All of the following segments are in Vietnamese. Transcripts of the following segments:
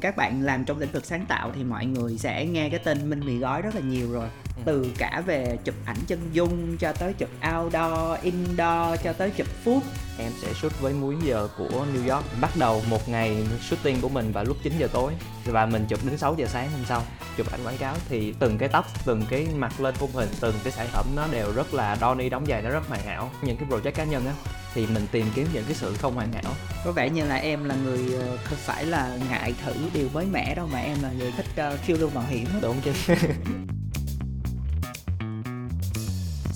các bạn làm trong lĩnh vực sáng tạo thì mọi người sẽ nghe cái tên Minh Mì Gói rất là nhiều rồi. Ừ. từ cả về chụp ảnh chân dung cho tới chụp outdoor, indoor cho tới chụp food. Em sẽ shoot với múi giờ của New York. Bắt đầu một ngày shooting của mình vào lúc 9 giờ tối và mình chụp đến 6 giờ sáng hôm sau. Chụp ảnh quảng cáo thì từng cái tóc từng cái mặt lên khung hình từng cái sản phẩm nó đều rất là đo ni đóng giày nó rất hoàn hảo. Những cái project cá nhân á thì mình tìm kiếm những cái sự không hoàn hảo. Có vẻ như là em là người ờ, không phải là ngại thử điều mới mẻ đâu mà em là người thích uh, phiêu lưu mạo hiểm đúng chứ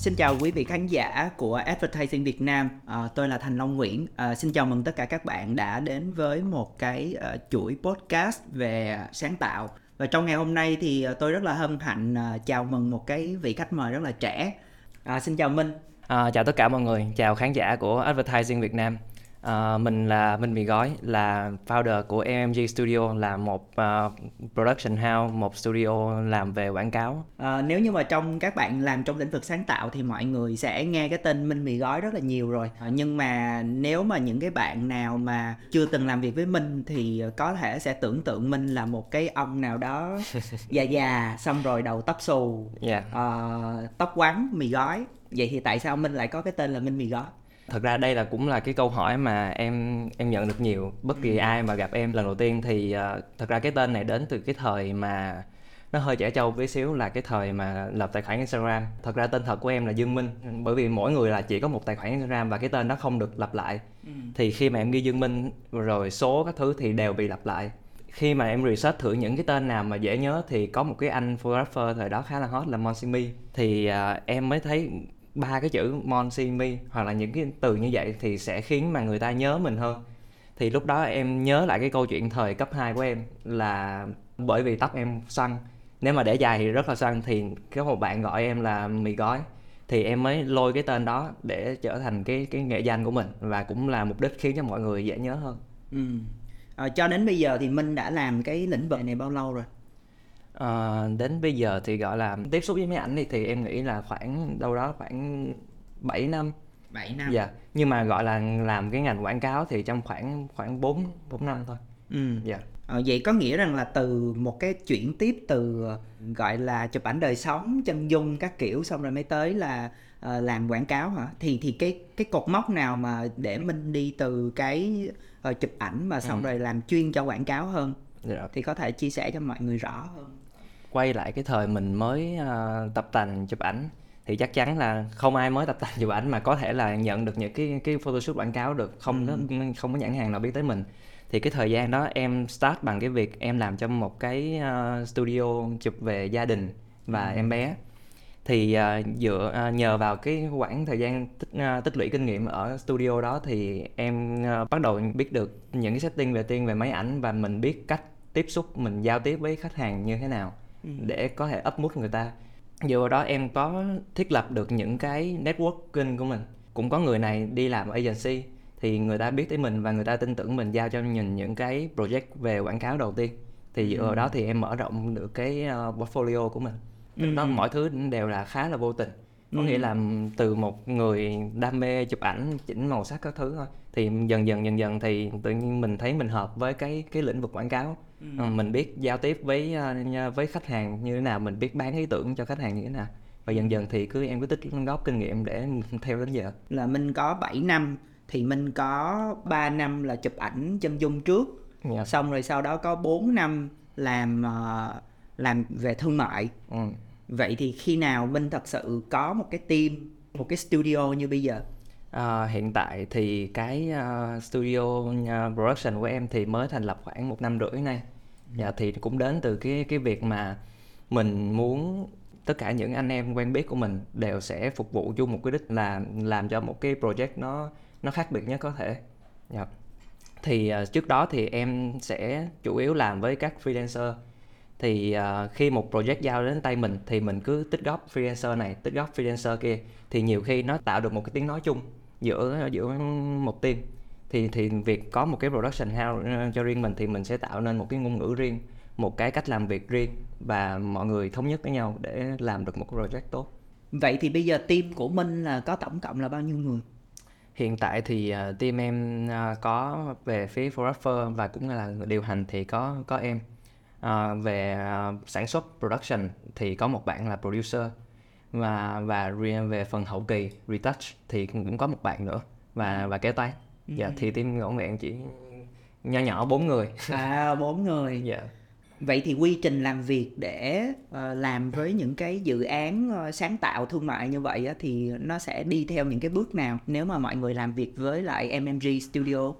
Xin chào quý vị khán giả của Advertising Việt Nam, à, tôi là Thành Long Nguyễn. À, xin chào mừng tất cả các bạn đã đến với một cái uh, chuỗi podcast về sáng tạo. Và trong ngày hôm nay thì tôi rất là hân hạnh uh, chào mừng một cái vị khách mời rất là trẻ. À, xin chào Minh. À, chào tất cả mọi người, chào khán giả của Advertising Việt Nam. À, mình là Minh Mì Gói, là founder của AMG Studio, là một uh, production house, một studio làm về quảng cáo. À, nếu như mà trong các bạn làm trong lĩnh vực sáng tạo thì mọi người sẽ nghe cái tên Minh Mì Gói rất là nhiều rồi. À, nhưng mà nếu mà những cái bạn nào mà chưa từng làm việc với Minh thì có thể sẽ tưởng tượng Minh là một cái ông nào đó già già, xong rồi đầu tóc xù, yeah. uh, tóc quắn, mì gói. Vậy thì tại sao Minh lại có cái tên là Minh Mì Gói? Thật ra đây là cũng là cái câu hỏi mà em em nhận được nhiều. Bất kỳ ừ. ai mà gặp em lần đầu tiên thì uh, thật ra cái tên này đến từ cái thời mà nó hơi trẻ trâu với xíu là cái thời mà lập tài khoản Instagram. Thật ra tên thật của em là Dương Minh bởi vì mỗi người là chỉ có một tài khoản Instagram và cái tên đó không được lặp lại. Ừ. thì khi mà em ghi Dương Minh rồi số các thứ thì đều bị lặp lại. Khi mà em research thử những cái tên nào mà dễ nhớ thì có một cái anh photographer thời đó khá là hot là Monsimi thì uh, em mới thấy ba cái chữ Mon See Me hoặc là những cái từ như vậy thì sẽ khiến mà người ta nhớ mình hơn thì lúc đó em nhớ lại cái câu chuyện thời cấp 2 của em là bởi vì tóc em xoăn nếu mà để dài thì rất là xoăn thì có một bạn gọi em là mì gói thì em mới lôi cái tên đó để trở thành cái cái nghệ danh của mình và cũng là mục đích khiến cho mọi người dễ nhớ hơn. Ừ. À, cho đến bây giờ thì Minh đã làm cái lĩnh vực này bao lâu rồi? À, đến bây giờ thì gọi là tiếp xúc với máy ảnh thì, thì em nghĩ là khoảng đâu đó khoảng 7 năm. 7 năm. Dạ. Nhưng mà gọi là làm cái ngành quảng cáo thì trong khoảng khoảng 4 4 năm thôi. Ừ. Dạ. Ờ, vậy có nghĩa rằng là từ một cái chuyển tiếp từ gọi là chụp ảnh đời sống chân dung các kiểu xong rồi mới tới là uh, làm quảng cáo hả? Thì thì cái cái cột mốc nào mà để mình đi từ cái uh, chụp ảnh mà xong ừ. rồi làm chuyên cho quảng cáo hơn? Dạ. thì có thể chia sẻ cho mọi người rõ hơn quay lại cái thời mình mới uh, tập tành chụp ảnh thì chắc chắn là không ai mới tập tành chụp ảnh mà có thể là nhận được những cái cái photoshoot quảng cáo được không ừ. có không có nhãn hàng nào biết tới mình thì cái thời gian đó em start bằng cái việc em làm trong một cái uh, studio chụp về gia đình và ừ. em bé thì uh, dựa uh, nhờ vào cái khoảng thời gian tích, uh, tích lũy kinh nghiệm ở studio đó thì em uh, bắt đầu biết được những cái setting về tiên về máy ảnh và mình biết cách tiếp xúc mình giao tiếp với khách hàng như thế nào. Để có thể up mood người ta. Dựa vào đó em có thiết lập được những cái networking của mình. Cũng có người này đi làm agency thì người ta biết tới mình và người ta tin tưởng mình giao cho mình những cái project về quảng cáo đầu tiên. Thì dựa vào ừ. đó thì em mở rộng được cái uh, portfolio của mình. Ừ. mọi thứ đều là khá là vô tình. Có ừ. nghĩa là từ một người đam mê chụp ảnh chỉnh màu sắc các thứ thôi thì dần dần dần dần thì tự nhiên mình thấy mình hợp với cái cái lĩnh vực quảng cáo ừ. Ờ, mình biết giao tiếp với ờ, với khách hàng như thế nào mình biết bán ý tưởng cho khách hàng như thế nào và dần dần thì cứ em cứ tích góp kinh nghiệm để theo đến giờ là mình có 7 năm thì mình có 3 năm là chụp ảnh chân dung trước yeah. Dạ. xong rồi sau đó có 4 năm làm uh, làm về thương mại ừ. vậy thì khi nào minh thật sự có một cái team một cái studio như bây giờ À, hiện tại thì cái uh, studio uh, production của em thì mới thành lập khoảng một năm rưỡi nay. Dạ thì cũng đến từ cái cái việc mà mình muốn tất cả những anh em quen biết của mình đều sẽ phục vụ chung một cái đích là làm cho một cái project nó nó khác biệt nhất có thể. Dạ. Thì uh, trước đó thì em sẽ chủ yếu làm với các freelancer. Thì uh, khi một project giao đến tay mình thì mình cứ tích góp freelancer này, tích góp freelancer kia thì nhiều khi nó tạo được một cái tiếng nói chung giữa giữa một team thì thì việc có một cái production house ờ, cho riêng mình thì mình sẽ tạo nên một cái ngôn ngữ riêng một cái cách làm việc riêng và mọi người thống nhất với nhau để làm được một project tốt vậy thì bây giờ team của minh là có tổng cộng là bao nhiêu người Hiện tại thì uh, team em uh, có về phía photographer và cũng là người điều hành thì có có em. Uh, về uh, sản xuất production thì có một bạn là producer và và về phần hậu kỳ retouch thì cũng có một bạn nữa và và kế toán. Ừ. Dạ thì team ngọn vẹn chỉ nhỏ nhỏ bốn người. À bốn người. Dạ. Vậy thì quy trình làm việc để uh, làm với những cái dự án uh, sáng tạo thương mại như vậy á, thì nó sẽ đi theo những cái bước nào nếu mà mọi người làm việc với lại MMG Studio?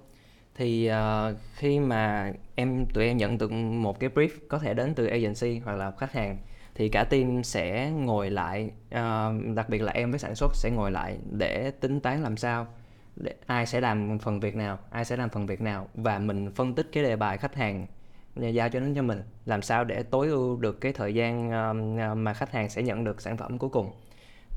Thì uh, khi mà em tụi em nhận được một cái brief có thể đến từ agency hoặc là khách hàng thì cả team sẽ ngồi lại uh, đặc biệt là em với sản xuất sẽ ngồi lại để tính toán làm sao ai sẽ làm phần việc nào ai sẽ làm phần việc nào và mình phân tích cái đề bài khách hàng ờ, giao cho đến cho mình. Làm sao để tối ưu được cái thời gian ờ, ờ, mà khách hàng sẽ nhận được sản phẩm cuối cùng.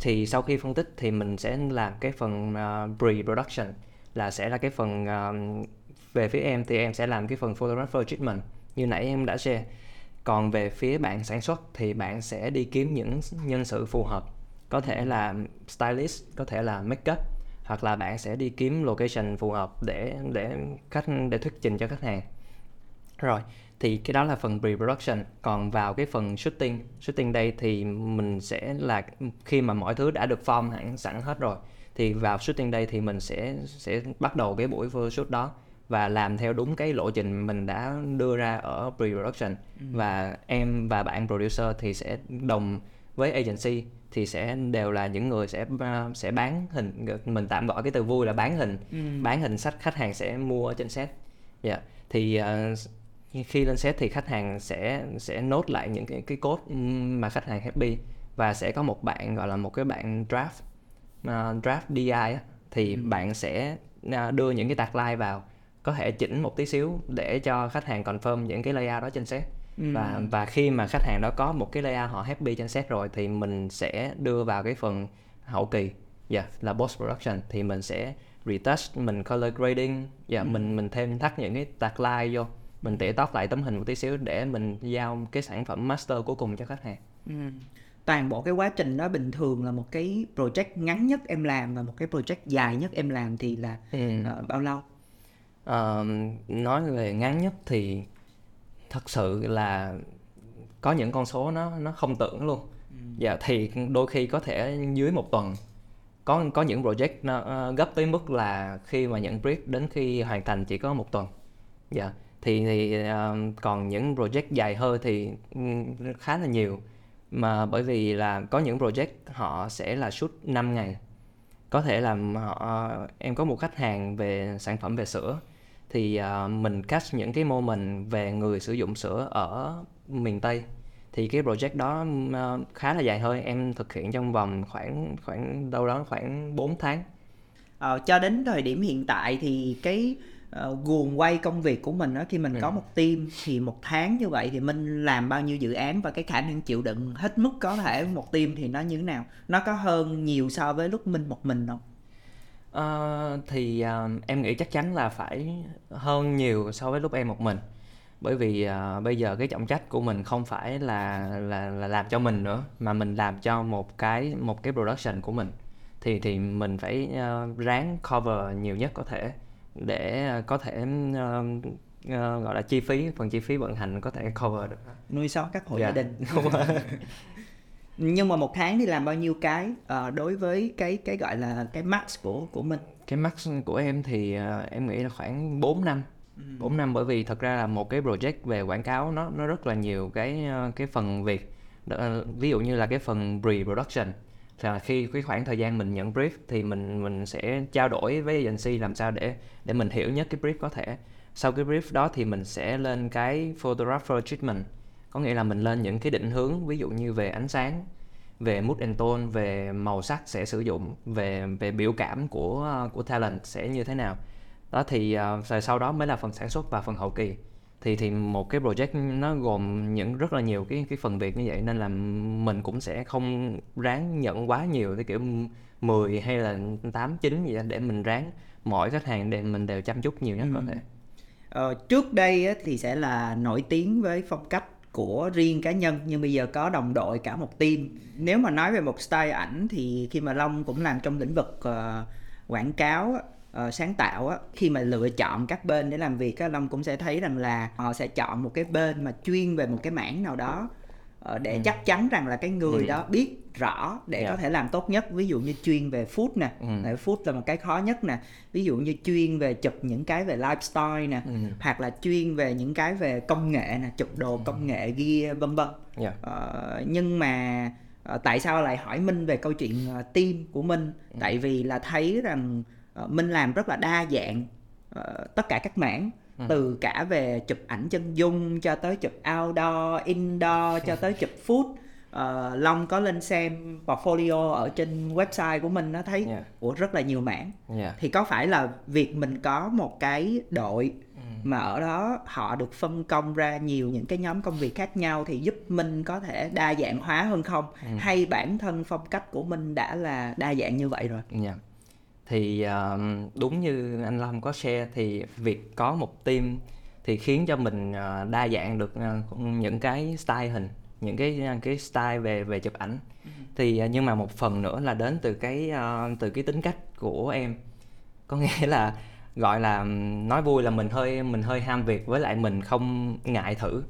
Thì sau khi phân tích thì mình sẽ làm cái phần uh, pre-production là sẽ là cái phần uh, về phía em thì em sẽ làm cái phần photographer treatment như nãy em đã share. Còn về phía bạn sản xuất thì bạn sẽ đi kiếm những nhân sự phù hợp. Có thể là stylist có thể là makeup hoặc là bạn sẽ đi kiếm location phù hợp để để khách để thuyết trình cho khách hàng. Rồi thì cái đó là phần pre-production. Còn vào cái phần shooting shooting đây thì mình sẽ là khi mà mọi thứ đã được form hẳn sẵn hết rồi thì vào shooting đây thì mình sẽ sẽ bắt đầu cái buổi shoot đó và làm theo đúng cái lộ trình mình đã đưa ra ở pre-production. Ừ. và em và bạn producer thì sẽ đồng với agency thì sẽ đều là những người sẽ sẽ bán hình mình tạm gọi cái từ vui là bán hình ừ. bán hình sách khách hàng sẽ mua ở trên set yeah. thì uh, khi lên set thì khách hàng sẽ sẽ nốt lại những cái cái code mà khách hàng happy và sẽ có một bạn gọi là một cái bạn draft uh, draft DI á, thì ừ. bạn sẽ uh, đưa những cái tag line vào có thể chỉnh một tí xíu để cho khách hàng confirm những cái layout đó trên set ừ. và và khi mà khách hàng đó có một cái layout họ happy trên set rồi thì mình sẽ đưa vào cái phần hậu kỳ yeah, là post production thì mình sẽ retouch mình color grading yeah, ừ. mình mình thêm thắt những cái tag line vô mình tỉa tót lại tấm hình một tí xíu để mình giao cái sản phẩm master cuối cùng cho khách hàng ừ. toàn bộ cái quá trình đó bình thường là một cái project ngắn nhất em làm và một cái project dài nhất em làm thì là ừ. uh, bao lâu uh, nói về ngắn nhất thì thật sự là có những con số nó nó không tưởng luôn. Ừ. dạ thì đôi khi có thể dưới một tuần có có những project nó uh, gấp tới mức là khi mà nhận brief đến khi hoàn thành chỉ có một tuần. Dạ thì thì uh, còn những project dài hơi thì um, khá là nhiều. Mà bởi vì là có những project họ sẽ là shoot 5 ngày. Có thể là họ uh, em có một khách hàng về sản phẩm về sữa thì uh, mình catch những cái moment về người sử dụng sữa ở miền Tây. Thì cái project đó uh, khá là dài hơi. Em thực hiện trong vòng khoảng khoảng đâu đó khoảng 4 tháng. Ờ, cho đến thời điểm hiện tại thì cái uh, guồng quay công việc của mình đó khi mình ừ. có một team thì một tháng như vậy thì mình làm bao nhiêu dự án và cái khả năng chịu đựng hết mức có thể một team thì nó như thế nào? Nó có hơn nhiều so với lúc mình một mình không uh, thì uh, em nghĩ chắc chắn là phải hơn nhiều so với lúc em một mình. Bởi vì uh, bây giờ cái trọng trách của mình không phải là là là làm cho mình nữa mà mình làm cho một cái một cái production của mình. Thì thì mình phải uh, ráng cover nhiều nhất có thể để ờ, có thể uh, uh, gọi là chi phí phần chi phí vận hành có thể cover được. Nuôi sống các hộ gia đình nhưng mà một tháng thì làm bao nhiêu cái uh, đối với cái cái gọi là cái max của của mình? Cái max của em thì uh, em nghĩ là khoảng 4 năm. Ừ. 4 năm bởi vì thật ra là một cái project về quảng cáo nó nó rất là nhiều cái cái phần việc. Ví dụ như là cái phần pre-production. Là khi cái khoảng thời gian mình nhận brief thì mình mình sẽ trao đổi với agency làm sao để để mình hiểu nhất cái brief có thể. Sau cái brief đó thì mình sẽ lên cái photographer treatment có nghĩa là mình lên những cái định hướng ví dụ như về ánh sáng về mood and tone về màu sắc sẽ sử dụng về về biểu cảm của của talent sẽ như thế nào đó thì uh, rồi sau đó mới là phần sản xuất và phần hậu kỳ thì thì một cái project nó gồm những rất là nhiều cái cái phần việc như vậy nên là mình cũng sẽ không ráng nhận quá nhiều cái kiểu 10 hay là 8 9 gì đó để mình ráng mỗi khách hàng để mình đều chăm chút nhiều nhất ừ. có thể. Ờ, trước đây thì sẽ là nổi tiếng với phong cách của riêng cá nhân nhưng bây giờ có đồng đội cả một team. Nếu mà nói về một style ảnh thì khi mà long cũng làm trong lĩnh vực uh, quảng cáo uh, sáng tạo á, khi mà lựa chọn các bên để làm việc á, Long cũng sẽ thấy rằng là họ sẽ chọn một cái bên mà chuyên về một cái mảng nào đó để ừ. chắc chắn rằng là cái người ừ. đó biết rõ để yeah. có thể làm tốt nhất ví dụ như chuyên về food nè ừ. food là một cái khó nhất nè ví dụ như chuyên về chụp những cái về lifestyle nè ừ. hoặc là chuyên về những cái về công nghệ nè chụp đồ ừ. công nghệ ghi vân vân yeah. ờ, nhưng mà uh, tại sao lại hỏi minh về câu chuyện uh, team của minh ừ. tại vì là thấy rằng minh làm rất là đa dạng tất cả các mảng ừ. từ cả về chụp ảnh chân dung cho tới chụp outdoor indoor cho tới chụp food uh, long có lên xem portfolio ở trên website của mình nó thấy yeah. ủa rất là nhiều mảng yeah. thì có phải là việc mình có một cái đội ừ. mà ở đó họ được phân công ra nhiều những cái nhóm công việc khác nhau thì giúp mình có thể đa dạng hóa hơn không ừ. hay bản thân phong cách của mình đã là đa dạng như vậy rồi yeah. Thì uh, đúng như anh Long có share thì việc có một team thì khiến cho mình uh, đa dạng được uh, những cái style hình những cái cái style về về chụp ảnh. Ừ. thì à, nhưng mà một phần nữa là đến từ cái uh, từ cái tính cách của em. Có nghĩa là gọi là nói vui là mình hơi mình hơi ham việc với lại mình không ngại thử.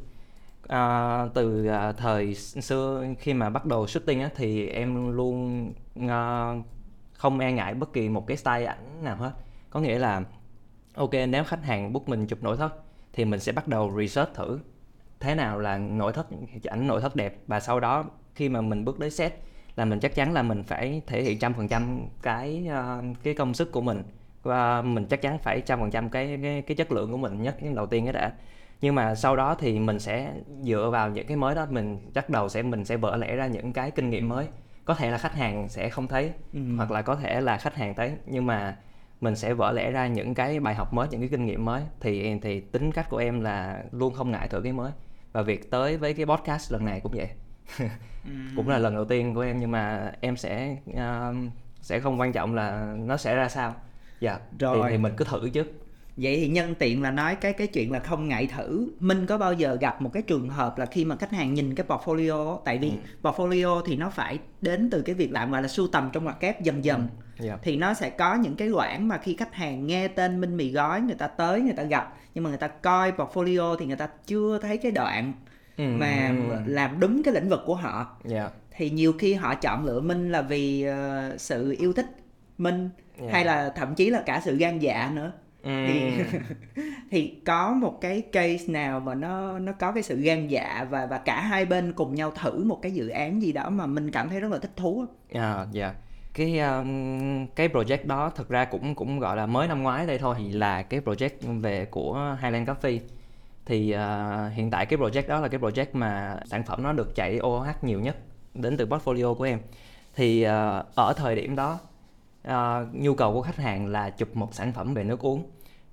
Uh, từ thời xưa khi mà bắt đầu shooting á, thì em luôn không e ngại bất kỳ một cái style ảnh nào hết. Có nghĩa là ok nếu khách hàng book mình chụp nội thất thì mình sẽ bắt đầu research thử thế nào là nội thất ảnh nội thất đẹp. Và sau đó khi mà mình bước tới set là mình chắc chắn là mình phải thể hiện trăm phần trăm cái uh, cái công sức của mình. Và mình chắc chắn phải trăm phần trăm cái cái chất lượng của mình nhất đầu tiên cái đã. Nhưng mà sau đó thì mình sẽ dựa vào những cái mới đó mình bắt đầu sẽ mình sẽ vỡ lẽ ra những cái kinh nghiệm mới có thể là khách hàng sẽ không thấy ừ. hoặc là có thể là khách hàng thấy nhưng mà mình sẽ vỡ lẽ ra những cái bài học mới những cái kinh nghiệm mới. Thì thì tính cách của em là luôn không ngại thử cái mới. Và việc tới với cái podcast lần này cũng vậy. Cũng là lần đầu tiên của em nhưng mà em sẽ uh, sẽ không quan trọng là nó sẽ ra sao. Dạ rồi thì, thì mình cứ thử trước vậy thì nhân tiện là nói cái cái chuyện là không ngại thử minh có bao giờ gặp một cái trường hợp là khi mà khách hàng nhìn cái portfolio tại vì ừ. portfolio thì nó phải đến từ cái việc làm gọi là sưu tầm trong ngoặc kép dần dần ừ yeah. Dạ. thì nó sẽ có những cái quãng mà khi khách hàng nghe tên minh mì gói người ta tới người ta gặp nhưng mà người ta coi portfolio thì người ta chưa thấy cái đoạn ừ. mà làm đúng cái lĩnh vực của họ yeah. Dạ. thì nhiều khi họ chọn lựa minh là vì uh, sự yêu thích minh yeah. hay là thậm chí là cả sự gan dạ nữa Ừ. thì thì có một cái case nào mà nó nó có cái sự gan dạ và và cả hai bên cùng nhau thử một cái dự án gì đó mà mình cảm thấy rất là thích thú không? À, dạ, dạ cái um, cái project đó thực ra cũng cũng gọi là mới năm ngoái đây thôi thì là cái project về của Highland Coffee thì uh, hiện tại cái project đó là cái project mà sản phẩm nó được chạy OH nhiều nhất đến từ portfolio của em thì uh, ở thời điểm đó uh, nhu cầu của khách hàng là chụp một sản phẩm về nước uống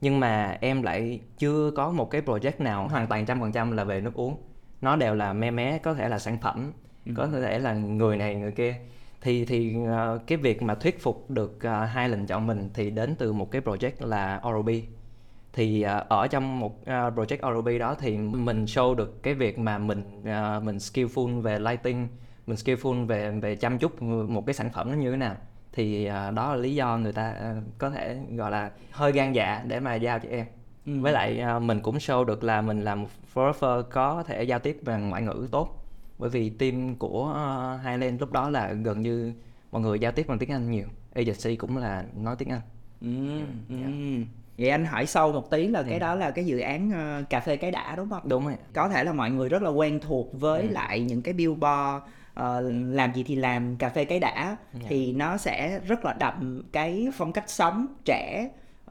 nhưng mà em lại chưa có một cái project nào hoàn toàn trăm phần trăm là về nước uống. Nó đều là me mé có thể là sản phẩm ừ. có thể là người này người kia. Thì thì uh, cái việc mà thuyết phục được uh, hai lần chọn mình thì đến từ một cái project là Oral-B thì uh, ở trong một uh, project Oral-B đó thì mình show được cái việc mà mình uh, mình skillful về lighting mình skillful về về chăm chút một cái sản phẩm nó như thế nào thì uh, đó là lý do người ta uh, có thể gọi là hơi gan dạ để mà giao cho em ừ. với lại uh, mình cũng show được là mình làm photographer có thể giao tiếp bằng ngoại ngữ tốt bởi vì team của Highland lúc đó là gần như mọi người giao tiếp bằng tiếng Anh nhiều agency cũng là nói tiếng Anh ừ. Ừ. Dạ. vậy anh hỏi sâu một tí là yeah. cái đó là cái dự án uh, cà phê cái đã đúng không đúng rồi có thể là mọi người rất là quen thuộc với ừ. lại những cái billboard uh, làm gì thì làm cà phê cái đã yeah. thì nó sẽ rất là đậm cái phong cách sống trẻ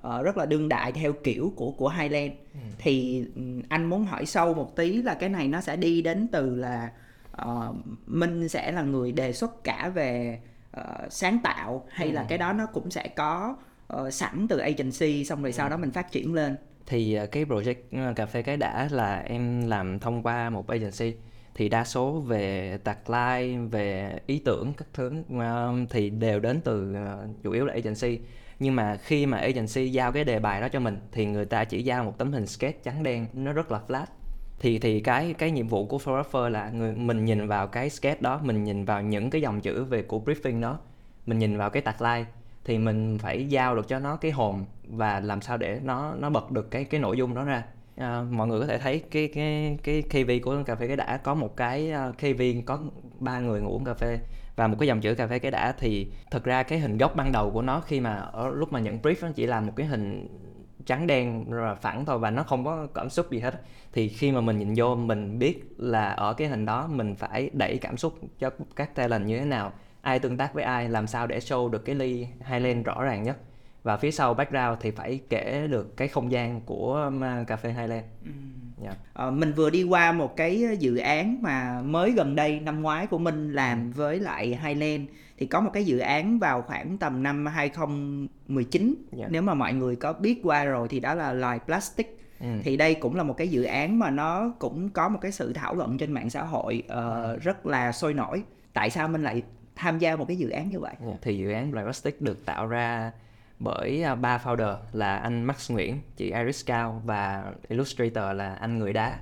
uh, rất là đương đại theo kiểu của của Highland ừ. thì anh muốn hỏi sâu một tí là cái này nó sẽ đi đến từ là uh, minh sẽ là người đề xuất cả về uh, sáng tạo hay ừ. là cái đó nó cũng sẽ có uh, sẵn từ agency xong rồi ừ. sau đó mình phát triển lên thì cái project cà phê cái đã là em làm thông qua một agency thì đa số về tagline về ý tưởng các thứ uh, thì đều đến từ uh, chủ yếu là agency. Nhưng mà khi mà agency giao cái đề bài đó cho mình thì người ta chỉ giao một tấm hình sketch trắng đen nó rất là flat. Thì thì cái cái nhiệm vụ của photographer là người mình nhìn vào cái sketch đó mình nhìn vào những cái dòng chữ về của briefing đó mình nhìn vào cái tagline thì mình phải giao được cho nó cái hồn và làm sao để nó nó bật được cái cái nội dung đó ra à, mọi người có thể thấy cái cái cái KV của cà phê cái đã có một cái ờ, uh, KV có ba người ngủ uống cà phê và một cái dòng chữ cà phê cái đã. Thì thật ra cái hình gốc ban đầu của nó khi mà ở lúc mà nhận brief nó chỉ là một cái hình trắng đen rồi phẳng thôi và nó không có cảm xúc gì hết. Thì khi mà mình nhìn vô mình biết là ở cái hình đó mình phải đẩy cảm xúc cho các talent như thế nào ai tương tác với ai làm sao để show được cái ly Highland rõ ràng nhất và phía sau background thì phải kể được cái không gian của cà phê Highland. Ừ. Yeah. Dạ. Ờ, mình vừa đi qua một cái dự án mà mới gần đây năm ngoái của mình làm với lại Highland thì có một cái dự án vào khoảng tầm năm 2019 yeah. Dạ. nếu mà mọi người có biết qua rồi thì đó là loài plastic Ừ. thì đây cũng là một cái dự án mà nó cũng có một cái sự thảo luận trên mạng xã hội uh, rất là sôi nổi tại sao mình lại tham gia một cái dự án như vậy yeah. Dạ. thì dự án Plastic được tạo ra bởi à, ba founder là anh Max Nguyễn, chị Iris Cao và illustrator là anh Người Đá.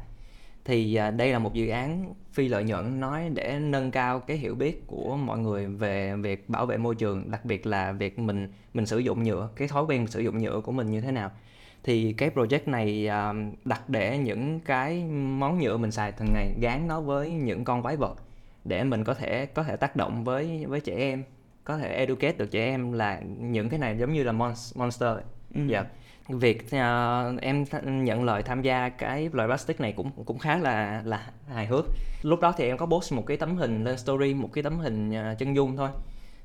Thì à, đây là một dự án phi lợi nhuận nói để nâng cao cái hiểu biết của mọi người về việc bảo vệ môi trường, đặc biệt là việc mình mình sử dụng nhựa, cái thói quen sử dụng nhựa của mình như thế nào. Thì cái project này à, đặt để những cái món nhựa mình xài thường ngày gắn nó với những con quái vật để mình có thể có thể tác động với với trẻ em có thể educate được trẻ em là những cái này giống như là monster ừ. dạ. Việc uh, em th- nhận lời tham gia cái loại plastic này cũng cũng khá là là hài hước. Lúc đó thì em có post một cái tấm hình lên story một cái tấm hình uh, chân dung thôi.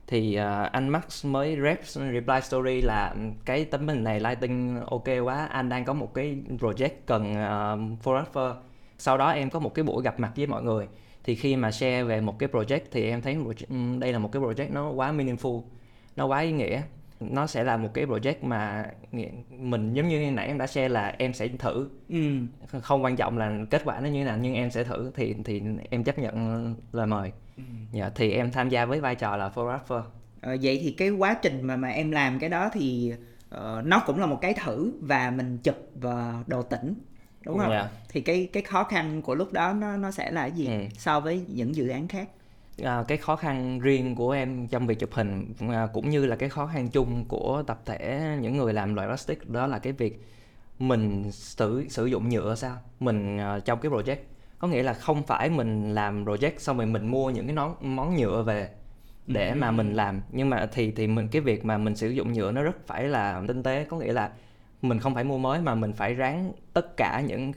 Thì uh, anh Max mới rep reply story là cái tấm hình này lighting ok quá anh đang có một cái project cần uh, photographer. Sau đó em có một cái buổi gặp mặt với mọi người thì khi mà share về một cái project thì em thấy đây là một cái project nó quá meaningful nó quá ý nghĩa. Nó sẽ là một cái project mà mình giống như nãy em đã share là em sẽ thử. Ừ. không quan trọng là kết quả nó như thế nào nhưng em sẽ thử thì thì em chấp nhận lời mời. Ừ. dạ, thì em tham gia với vai trò là photographer. Ờ, vậy thì cái quá trình mà mà em làm cái đó thì uh, nó cũng là một cái thử và mình chụp và đồ tỉnh đúng không? Yeah. Dạ. Thì cái cái khó khăn của lúc đó nó nó sẽ là gì ừ. so với những dự án khác? À, cái khó khăn riêng của em trong việc chụp hình à, cũng như là cái khó khăn chung của tập thể những người làm loại plastic đó là cái việc mình sử sử dụng nhựa sao mình uh, trong cái project có nghĩa là không phải mình làm project xong rồi mình mua những cái nón món nhựa về để ừ. mà mình làm nhưng mà thì thì mình cái việc mà mình sử dụng nhựa nó rất phải là tinh tế có nghĩa là mình không phải mua mới mà mình phải ráng tất cả những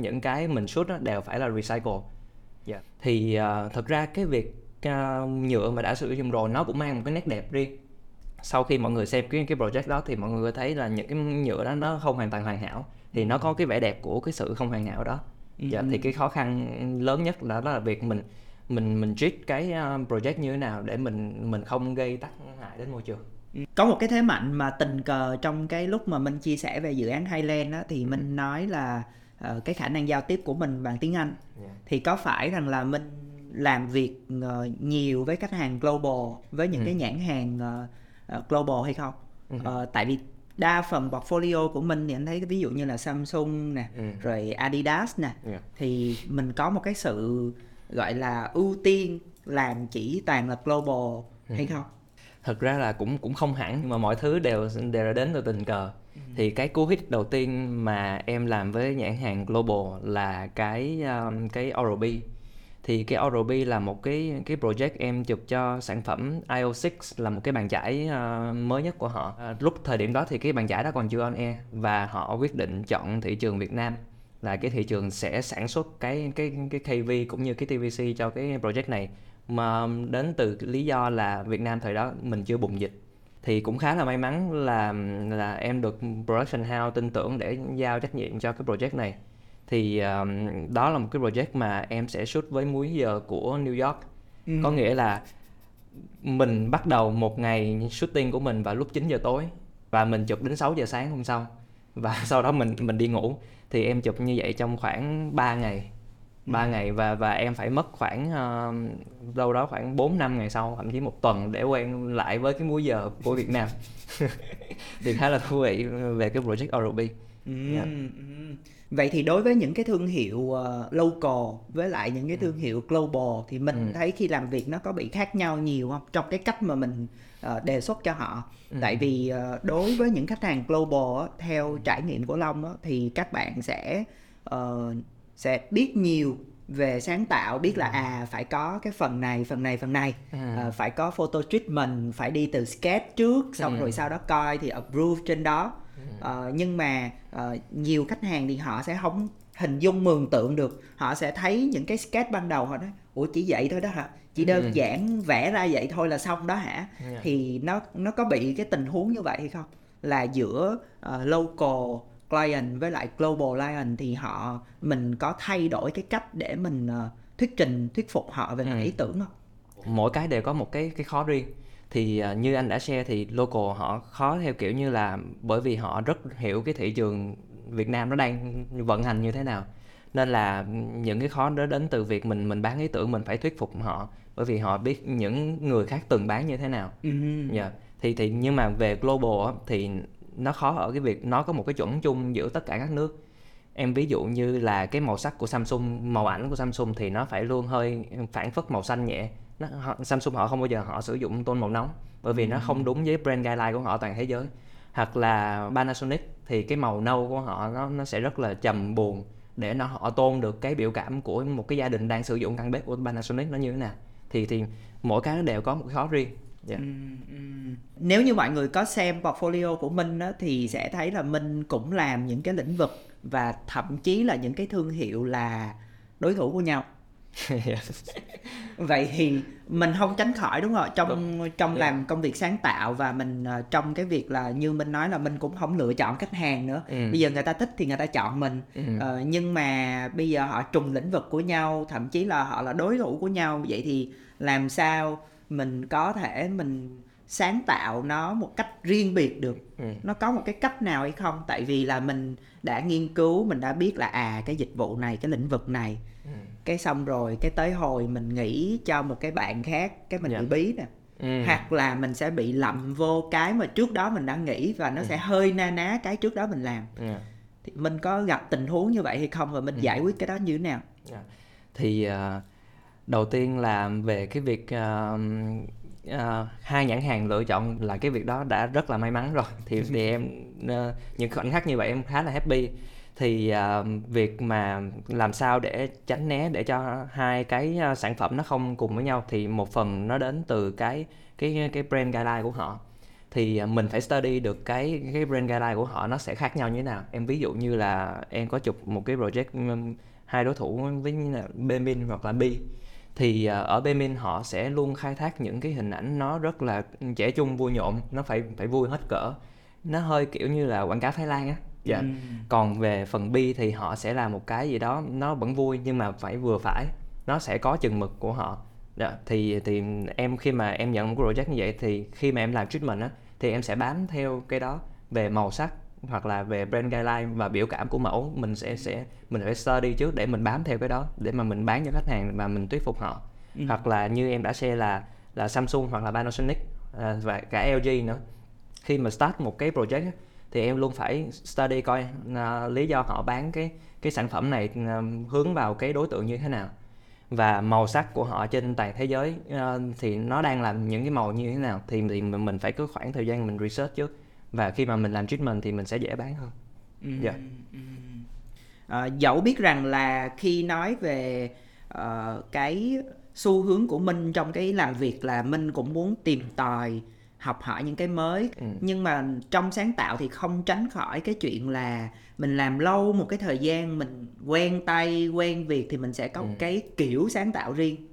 những cái mình shoot đó đều phải là recycle yeah. Dạ. thì uh, thực ra cái việc uh, nhựa mà đã sử dụng rồi nó cũng mang một cái nét đẹp riêng sau khi mọi người xem cái cái project đó thì mọi người thấy là những cái nhựa đó nó không hoàn toàn hoàn hảo thì nó có cái vẻ đẹp của cái sự không hoàn hảo đó dạ, thì cái khó khăn lớn nhất là đó là việc mình mình mình treat cái project như thế nào để mình mình không gây tác hại đến môi trường có một cái thế mạnh mà tình cờ trong cái lúc mà mình chia sẻ về dự án Highland á thì mình nói là uh, cái khả năng giao tiếp của mình bằng tiếng Anh yeah. thì có phải rằng là mình làm việc uh, nhiều với khách hàng global với những ừ. cái nhãn hàng uh, uh, global hay không? Ừ. Uh, tại vì đa phần portfolio của mình thì anh thấy ví dụ như là Samsung nè, ừ. rồi Adidas nè, yeah. thì mình có một cái sự gọi là ưu tiên làm chỉ toàn là global ừ. hay không? Thật ra là cũng cũng không hẳn nhưng mà mọi thứ đều đều đến từ tình cờ. Ừ. thì cái cú hit đầu tiên mà em làm với nhãn hàng global là cái um, cái Oral-B thì cái Oral-B là một cái cái project em chụp cho sản phẩm IO6 là một cái bàn chải uh, mới nhất của họ. Uh, lúc thời điểm đó thì cái bàn chải đó còn chưa on air và họ quyết định chọn thị trường Việt Nam là cái thị trường sẽ sản xuất cái cái cái KV cũng như cái TVC cho cái project này mà đến từ lý do là Việt Nam thời đó mình chưa bùng dịch. Thì cũng khá là may mắn là là em được production house tin tưởng để giao trách nhiệm cho cái project này. Thì um, đó là một cái project mà em sẽ shoot với múi giờ của New York. Ừ. có nghĩa là mình bắt đầu một ngày shooting của mình vào lúc 9 giờ tối và mình chụp đến 6 giờ sáng hôm sau. Và sau đó mình mình đi ngủ. Thì em chụp như vậy trong khoảng 3 ngày 3 ừ. ngày và và em phải mất khoảng uh, đâu đó khoảng 4 năm ngày sau thậm chí một tuần để quen lại với cái múi giờ của Việt Nam thì khá là thú vị về cái project Oral-B ừ, yeah. ừ. vậy thì đối với những cái thương hiệu uh, local với lại những cái thương hiệu global thì mình ừ. thấy khi làm việc nó có bị khác nhau nhiều không trong cái cách mà mình uh, đề xuất cho họ ừ. tại vì uh, đối với những khách hàng global theo trải nghiệm của long á, thì các bạn sẽ uh, sẽ biết nhiều về sáng tạo biết là à phải có cái phần này phần này phần này à. uh, phải có photo treatment phải đi từ sketch trước xong ừ. rồi sau đó coi thì approve trên đó uh, nhưng mà uh, nhiều khách hàng thì họ sẽ không hình dung mường tượng được họ sẽ thấy những cái sketch ban đầu họ nói ủa chỉ vậy thôi đó hả chỉ đơn ừ. giản vẽ ra vậy thôi là xong đó hả yeah. Thì nó nó có bị cái tình huống như vậy hay không là giữa uh, local client với lại global client thì họ mình có thay đổi cái cách để mình uh, thuyết trình thuyết phục họ về ừ. ý tưởng không mỗi cái đều có một cái cái khó riêng. Thì uh, như anh đã share thì local họ khó theo kiểu như là bởi vì họ rất hiểu cái thị trường Việt Nam nó đang vận hành như thế nào. Nên là những cái khó đó đến từ việc mình mình bán ý tưởng mình phải thuyết phục họ bởi vì họ biết những người khác từng bán như thế nào. Yeah. thì thì nhưng mà về global thì nó khó ở cái việc nó có một cái chuẩn chung giữa tất cả các nước. Em ví dụ như là cái màu sắc của Samsung màu ảnh của Samsung thì nó phải luôn hơi phản phất màu xanh nhẹ. Nó, họ, Samsung họ không bao giờ họ sử dụng tôn màu nóng bởi vì nó không đúng với brand guideline của họ toàn thế giới. Hoặc là Panasonic thì cái màu nâu của họ nó nó sẽ rất là trầm buồn để nó họ tôn được cái biểu cảm của một cái gia đình đang sử dụng căn bếp của Panasonic nó như thế nào. Thì thì mỗi cái nó đều có một cái khó riêng yeah. Dạ. ừ, nếu như mọi người có xem portfolio của Minh á, thì sẽ thấy là Minh cũng làm những cái lĩnh vực và thậm chí là những cái thương hiệu là đối thủ của nhau vậy thì mình không tránh khỏi đúng không trong đúng. trong yeah. làm công việc sáng tạo và mình uh, trong cái việc là như mình nói là mình cũng không lựa chọn khách hàng nữa ừ. bây giờ người ta thích thì người ta chọn mình ừ. uh, nhưng mà bây giờ họ trùng lĩnh vực của nhau thậm chí là họ là đối thủ của nhau vậy thì làm sao mình có thể mình sáng tạo nó một cách riêng biệt được ừ. nó có một cái cách nào hay không tại vì là mình đã nghiên cứu mình đã biết là à cái dịch vụ này cái lĩnh vực này ừ. cái xong rồi cái tới hồi mình nghĩ cho một cái bạn khác cái mình yeah. Dạ. bị bí nè ừ. hoặc là mình sẽ bị lậm vô cái mà trước đó mình đã nghĩ và nó ừ. sẽ hơi na ná cái trước đó mình làm yeah. Dạ. thì mình có gặp tình huống như vậy hay không và mình ừ. giải quyết cái đó như thế nào yeah. Dạ. thì uh, đầu tiên là về cái việc uh, uh, hai nhãn hàng lựa chọn là cái việc đó đã rất là may mắn rồi. Thì thì em uh, những khoảnh khắc như vậy em khá là happy. Thì uh, việc mà làm sao để tránh né để cho hai cái uh, sản phẩm nó không cùng với nhau thì một phần nó đến từ cái cái cái brand guideline của họ. Thì uh, mình phải study được cái cái brand guideline của họ nó sẽ khác nhau như thế nào. Em ví dụ như là em có chụp một cái project um, hai đối thủ với Bemin hoặc là Bi thì à, ở Bemin họ sẽ luôn khai thác những cái hình ảnh nó rất là trẻ trung vui nhộn nó phải phải vui hết cỡ nó hơi kiểu như là quảng cáo Thái Lan á dạ. Ừ. còn về phần B thì họ sẽ làm một cái gì đó nó vẫn vui nhưng mà phải vừa phải nó sẽ có chừng mực của họ dạ. thì thì em khi mà em nhận một cái project như vậy thì khi mà em làm treatment á thì em sẽ bám theo cái đó về màu sắc hoặc là về brand guideline và biểu cảm của mẫu mình sẽ sẽ mình phải study trước để mình bám theo cái đó để mà mình bán cho khách hàng và mình thuyết phục họ. Ừ. hoặc là như em đã share là là Samsung hoặc là Panasonic à, và cả LG nữa. Khi mà start một cái project thì em luôn phải study coi uh, lý do họ bán cái cái sản phẩm này uh, hướng vào cái đối tượng như thế nào. Và màu sắc của họ trên toàn thế giới uh, thì nó đang làm những cái màu như thế nào thì, thì mình phải có khoảng thời gian mình research trước và khi mà mình làm treatment thì mình sẽ dễ bán hơn ừ. dạ yeah. à, dẫu biết rằng là khi nói về uh, cái xu hướng của minh trong cái làm việc là minh cũng muốn tìm tòi học hỏi những cái mới ừ. nhưng mà trong sáng tạo thì không tránh khỏi cái chuyện là mình làm lâu một cái thời gian mình quen tay quen việc thì mình sẽ có ừ. cái kiểu sáng tạo riêng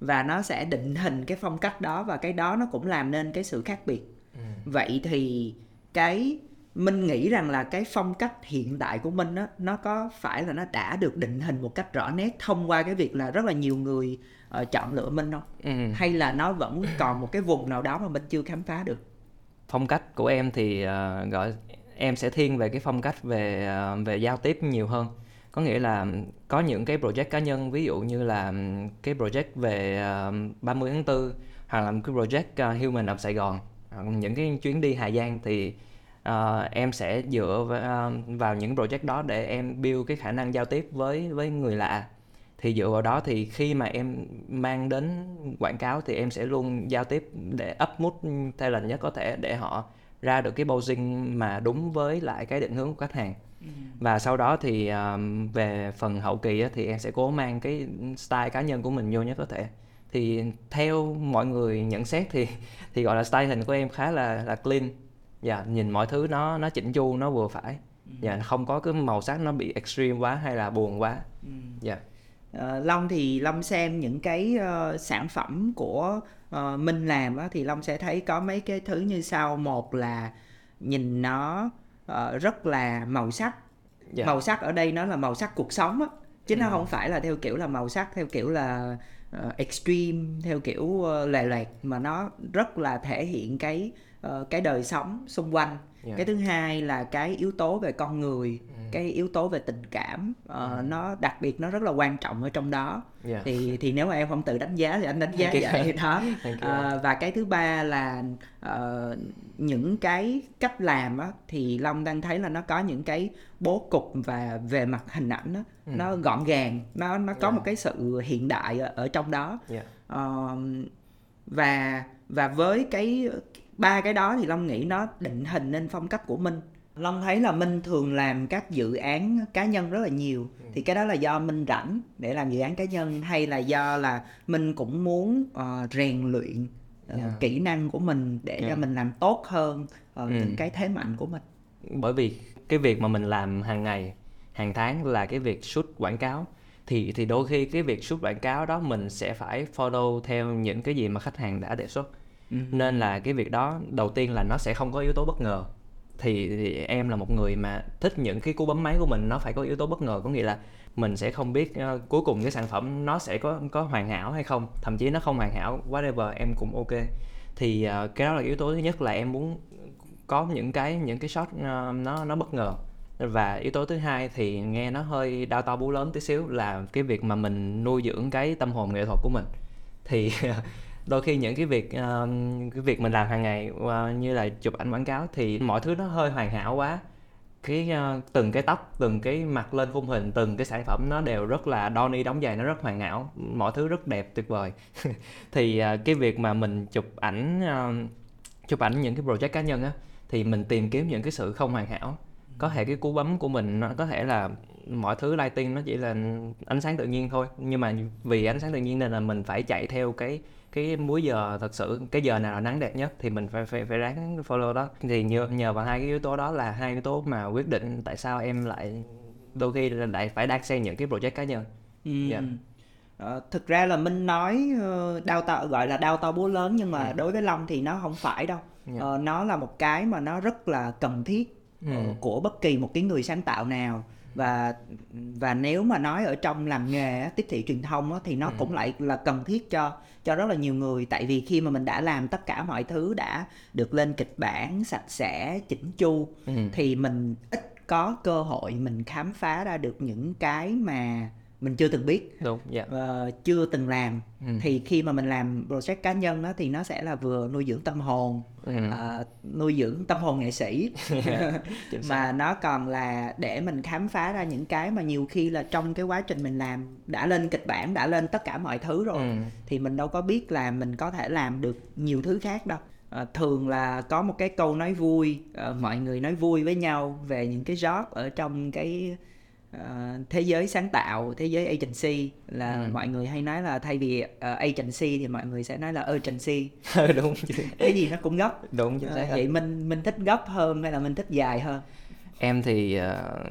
và nó sẽ định hình cái phong cách đó và cái đó nó cũng làm nên cái sự khác biệt ừ. vậy thì cái minh nghĩ rằng là cái phong cách hiện tại của minh á nó có phải là nó đã được định hình một cách rõ nét thông qua cái việc là rất là nhiều người uh, chọn lựa minh không? Ừ. hay là nó vẫn còn một cái vùng nào đó mà minh chưa khám phá được? Phong cách của em thì uh, gọi em sẽ thiên về cái phong cách về uh, về giao tiếp nhiều hơn. Có nghĩa là có những cái project cá nhân ví dụ như là cái project về uh, 30 tháng 4 hoặc là cái project uh, Human of Sài Gòn những cái chuyến đi Hà Giang thì uh, em sẽ dựa vào, uh, vào những project đó để em build cái khả năng giao tiếp với với người lạ. Thì dựa vào đó thì khi mà em mang đến quảng cáo thì em sẽ luôn giao tiếp để up mood talent nhất có thể để họ ra được cái posing mà đúng với lại cái định hướng của khách hàng. Ừ. và sau đó thì um, về phần hậu kỳ á, thì em sẽ cố mang cái style cá nhân của mình vô nhất có thể thì theo mọi người nhận xét thì thì gọi là style hình của em khá là là clean dạ nhìn mọi thứ nó nó chỉnh chu nó vừa phải ừ. dạ không có cái màu sắc nó bị extreme quá hay là buồn quá ừ. dạ uh, long thì long xem những cái uh, sản phẩm của uh, minh làm á thì long sẽ thấy có mấy cái thứ như sau một là nhìn nó uh, rất là màu sắc yeah. Dạ. màu sắc ở đây nó là màu sắc cuộc sống á chứ ừ. nó không phải là theo kiểu là màu sắc theo kiểu là uh, extreme theo kiểu ờ, uh, lè loẹt mà nó rất là thể hiện cái uh, cái đời sống xung quanh yeah. cái thứ hai là cái yếu tố về con người ừ. cái yếu tố về tình cảm uh, ừ. nó đặc biệt nó rất là quan trọng ở trong đó yeah. thì thì nếu mà em không tự đánh giá thì anh đánh giá vậy đó uh, và cái thứ ba là uh, những cái cách làm á, thì long đang thấy là nó có những cái bố cục và về mặt hình ảnh á, ừ. nó gọn gàng nó nó có yeah. một cái sự hiện đại ở, ở trong đó yeah. uh, và và với cái ba cái đó thì long nghĩ nó định hình nên phong cách của minh long thấy là minh thường làm các dự án cá nhân rất là nhiều ừ. thì cái đó là do minh rảnh để làm dự án cá nhân hay là do là minh cũng muốn uh, rèn luyện uh, yeah. kỹ năng của mình để yeah. cho mình làm tốt hơn uh, ừ. những cái thế mạnh của mình bởi vì cái việc mà mình làm hàng ngày hàng tháng là cái việc shoot quảng cáo thì thì đôi khi cái việc shoot quảng cáo đó mình sẽ phải follow theo những cái gì mà khách hàng đã đề xuất Ừ. nên là cái việc đó đầu tiên là nó sẽ không có yếu tố bất ngờ. Thì, thì em là một người mà thích những cái cú bấm máy của mình nó phải có yếu tố bất ngờ. Có nghĩa là mình sẽ không biết uh, cuối cùng cái sản phẩm nó sẽ có có hoàn hảo hay không. Thậm chí nó không hoàn hảo whatever em cũng ok. Thì uh, cái đó là yếu tố thứ nhất là em muốn có những cái những cái shot uh, nó nó bất ngờ. Và yếu tố thứ hai thì nghe nó hơi đau to bú lớn tí xíu là cái việc mà mình nuôi dưỡng cái tâm hồn nghệ thuật của mình. Thì đôi khi những cái việc uh, cái việc mình làm hàng ngày uh, như là chụp ảnh quảng cáo thì mọi thứ nó hơi hoàn hảo quá. Cái uh, từng cái tóc từng cái mặt lên khung hình từng cái sản phẩm nó đều rất là ni đóng giày nó rất hoàn hảo. Mọi thứ rất đẹp tuyệt vời. Thì uh, cái việc mà mình chụp ảnh uh, chụp ảnh những cái project cá nhân á thì mình tìm kiếm những cái sự không hoàn hảo. Có thể cái cú bấm của mình nó có thể là mọi thứ lighting nó chỉ là ánh sáng tự nhiên thôi nhưng mà vì ánh sáng tự nhiên nên là mình phải chạy theo cái cái múi giờ thật sự cái giờ nào là nắng đẹp nhất thì mình phải phải phải ráng follow đó thì nhờ nhờ vào hai cái yếu tố đó là hai yếu tố mà quyết định tại sao em lại đôi khi lại phải đang xen những cái project cá nhân ừ. yeah. Dạ. Ờ, thực ra là minh nói uh, đau to gọi là đau to búa lớn nhưng mà ừ. đối với long thì nó không phải đâu yeah. Dạ. uh, nó là một cái mà nó rất là cần thiết ừ. uh, của bất kỳ một cái người sáng tạo nào và và nếu mà nói ở trong làm nghề tiếp thị truyền thông á, thì nó ừ. cũng lại là cần thiết cho cho rất là nhiều người tại vì khi mà mình đã làm tất cả mọi thứ đã được lên kịch bản sạch sẽ chỉnh chu ừ. thì mình ít có cơ hội mình khám phá ra được những cái mà mình chưa từng biết đúng yeah. Dạ. uh, chưa từng làm ừ. thì khi mà mình làm project cá nhân đó thì nó sẽ là vừa nuôi dưỡng tâm hồn ừ. uh, nuôi dưỡng tâm hồn nghệ sĩ mà nó còn là để mình khám phá ra những cái mà nhiều khi là trong cái quá trình mình làm đã lên kịch bản đã lên tất cả mọi thứ rồi ừ. thì mình đâu có biết là mình có thể làm được nhiều thứ khác đâu À, thường là có một cái câu nói vui à, mọi người nói vui với nhau về những cái job ở trong cái uh, thế giới sáng tạo thế giới agency là ừ. mọi người hay nói là thay vì uh, agency thì mọi người sẽ nói là urgency. Đúng cái gì nó cũng gấp đúng chính xác. uh, vậy mình mình thích gấp hơn hay là mình thích dài hơn? Em thì uh,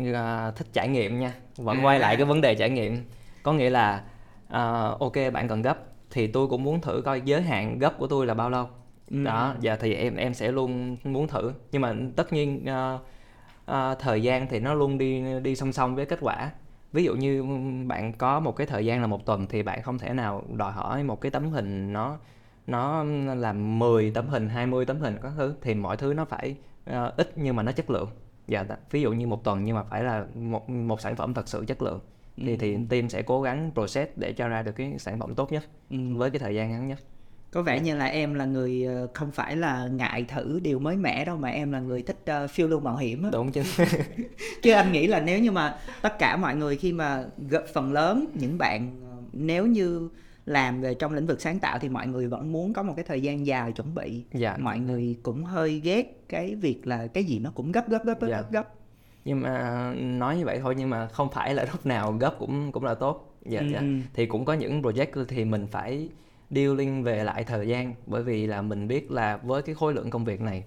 uh, thích trải nghiệm nha. Vẫn à. quay lại cái vấn đề trải nghiệm. Có nghĩa là uh, ok bạn cần gấp thì tôi cũng muốn thử coi giới hạn gấp của tôi là bao lâu. Ừ. đó giờ thì em em sẽ luôn muốn thử. Nhưng mà tất nhiên uh, uh, thời gian thì nó luôn đi đi song song với kết quả ví dụ như bạn có một cái thời gian là một tuần thì bạn không thể nào đòi hỏi một cái tấm hình nó nó làm 10 tấm hình 20 tấm hình các thứ thì mọi thứ nó phải uh, ít nhưng mà nó chất lượng dạ ví dụ như một tuần nhưng mà phải là một một sản phẩm thật sự chất lượng thì ừ. thì team sẽ cố gắng process để cho ra được cái sản phẩm tốt nhất ừ. với cái thời gian ngắn nhất có vẻ như là em là người ờ, không phải là ngại thử điều mới mẻ đâu mà em là người thích uh, phiêu lưu mạo hiểm á đúng chứ chứ anh nghĩ là nếu như mà tất cả mọi người khi mà phần lớn những bạn ờ, nếu như làm về trong lĩnh vực sáng tạo thì mọi người vẫn muốn có một cái thời gian dài chuẩn bị dạ. mọi người cũng hơi ghét cái việc là cái gì nó cũng gấp gấp gấp gấp dạ. gấp gấp nhưng mà nói như vậy thôi nhưng mà không phải là lúc nào gấp cũng cũng là tốt dạ, ừ. dạ. thì cũng có những project thì mình phải dealing về lại thời gian bởi vì là mình biết là với cái khối lượng công việc này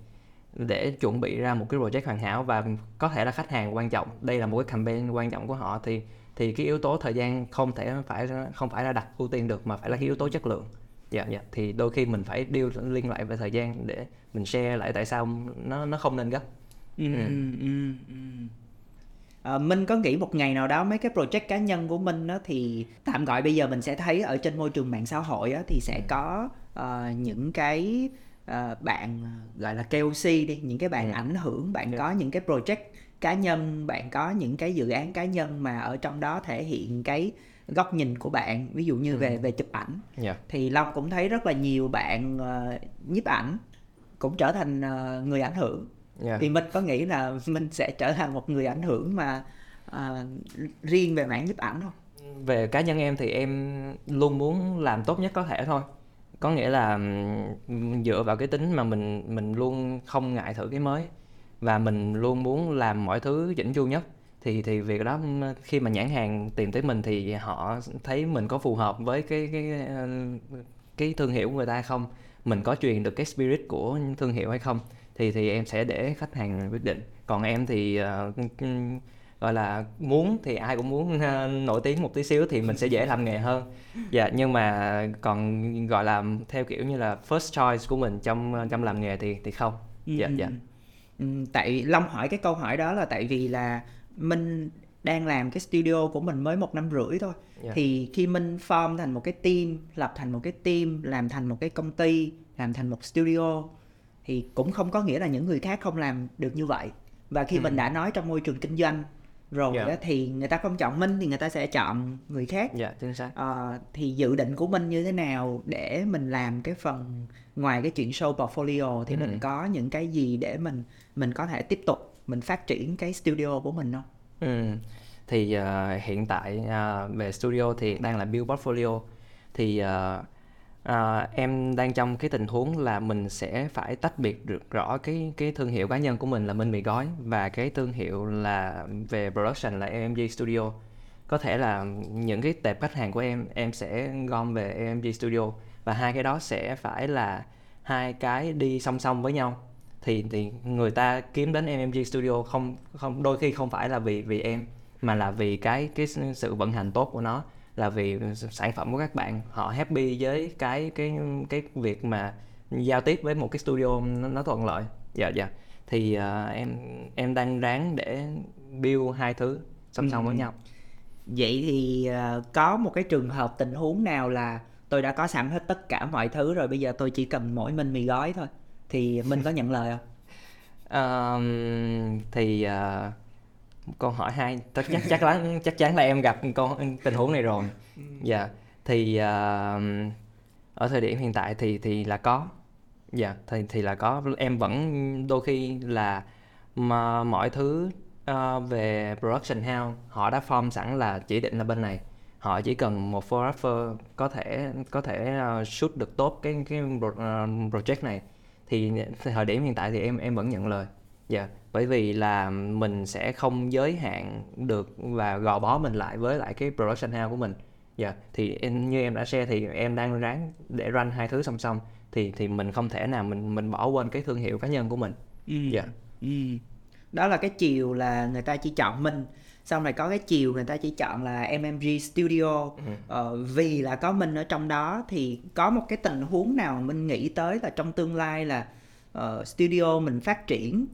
để chuẩn bị ra một cái project hoàn hảo và có thể là khách hàng quan trọng đây là một cái campaign quan trọng của họ thì thì cái yếu tố thời gian không thể phải không phải là đặt ưu tiên được mà phải là cái yếu tố chất lượng dạ dạ thì đôi khi mình phải deal liên lại về thời gian để mình share lại tại sao nó nó không nên gấp ừ. Ừ. Ừ. Ừ. À, Minh có nghĩ một ngày nào đó mấy cái project cá nhân của Minh á, thì tạm gọi bây giờ mình sẽ thấy ở trên môi trường mạng xã hội á, thì sẽ ừ. có uh, những cái uh, bạn gọi là KOC đi những cái bạn ừ. ảnh hưởng bạn ừ. có những cái project cá nhân bạn có những cái dự án cá nhân mà ở trong đó thể hiện cái góc nhìn của bạn ví dụ như ừ. về về chụp ảnh yeah. Dạ. thì long cũng thấy rất là nhiều bạn uh, nhiếp ảnh cũng trở thành uh, người ảnh hưởng yeah. Dạ. thì mình có nghĩ là mình sẽ trở thành một người ảnh hưởng mà uh, riêng về mảng nhiếp ảnh không về cá nhân em thì em luôn muốn làm tốt nhất có thể thôi có nghĩa là dựa vào cái tính mà mình mình luôn không ngại thử cái mới và mình luôn muốn làm mọi thứ chỉnh chu nhất thì thì việc đó khi mà nhãn hàng tìm tới mình thì họ thấy mình có phù hợp với cái cái cái thương hiệu của người ta không mình có truyền được cái spirit của thương hiệu hay không thì thì em sẽ để khách hàng quyết định. Còn em thì uh, gọi là muốn thì ai cũng muốn uh, nổi tiếng một tí xíu thì mình sẽ dễ làm nghề hơn. Dạ nhưng mà còn gọi là theo kiểu như là first choice của mình trong trong làm nghề thì thì không. Dạ dạ. ừ, tại long hỏi cái câu hỏi đó là tại vì là minh đang làm cái studio của mình mới một năm rưỡi thôi. Yeah. thì khi minh form thành một cái team lập thành một cái team làm thành một cái công ty làm thành một studio thì cũng không có nghĩa là những người khác không làm được như vậy và khi ừ. mình đã nói trong môi trường kinh doanh rồi yeah. Dạ. đó, thì người ta không chọn minh thì người ta sẽ chọn người khác dạ yeah, chính xác à, thì dự định của minh như thế nào để mình làm cái phần ngoài cái chuyện show portfolio thì ừ. mình có những cái gì để mình mình có thể tiếp tục mình phát triển cái studio của mình không ừ. thì uh, hiện tại uh, về studio thì đang là build portfolio thì uh, à, em đang trong cái tình huống là mình sẽ phải tách biệt được rõ cái cái thương hiệu cá nhân của mình là Minh Mì Gói và cái thương hiệu là về production là AMG Studio. Có thể là những cái tệp khách hàng của em em sẽ gom về AMG Studio và hai cái đó sẽ phải là hai cái đi song song với nhau. Thì thì người ta kiếm đến AMG Studio không không đôi khi không phải là vì vì em mà là vì cái cái sự vận hành tốt của nó là vì sản phẩm của các bạn họ happy với cái cái cái việc mà giao tiếp với một cái studio nó, nó thuận lợi. Dạ dạ. Thì uh, em em đang ráng để build hai thứ song song ừ. với nhau. Vậy thì uh, có một cái trường hợp tình huống nào là tôi đã có sẵn hết tất cả mọi thứ rồi bây giờ tôi chỉ cần mỗi minh mì gói thôi? Thì minh có nhận lời không? Uh, thì uh, câu hỏi hai chắc chắc chắc chắn chắc chắn là em gặp con tình huống này rồi. Ừ. dạ. Yeah. thì uh, ở thời điểm hiện tại thì thì là có. Dạ yeah, thì thì là có. Em vẫn đôi khi là mà mọi thứ uh, về production house họ đã form sẵn là chỉ định là bên này. Họ chỉ cần một photographer có thể có thể uh, shoot được tốt cái cái project này. Thì thời điểm hiện tại thì em em vẫn nhận lời dạ yeah bởi vì là mình sẽ không giới hạn được và gò bó mình lại với lại cái production house của mình dạ yeah. thì em, như em đã share thì em đang ráng để run hai thứ song song thì thì mình không thể nào mình mình bỏ quên cái thương hiệu cá nhân của mình ừ. dạ ừ. đó là cái chiều là người ta chỉ chọn mình xong rồi có cái chiều người ta chỉ chọn là MMG Studio ừ. ờ, vì là có mình ở trong đó thì có một cái tình huống nào mình nghĩ tới là trong tương lai là uh, studio mình phát triển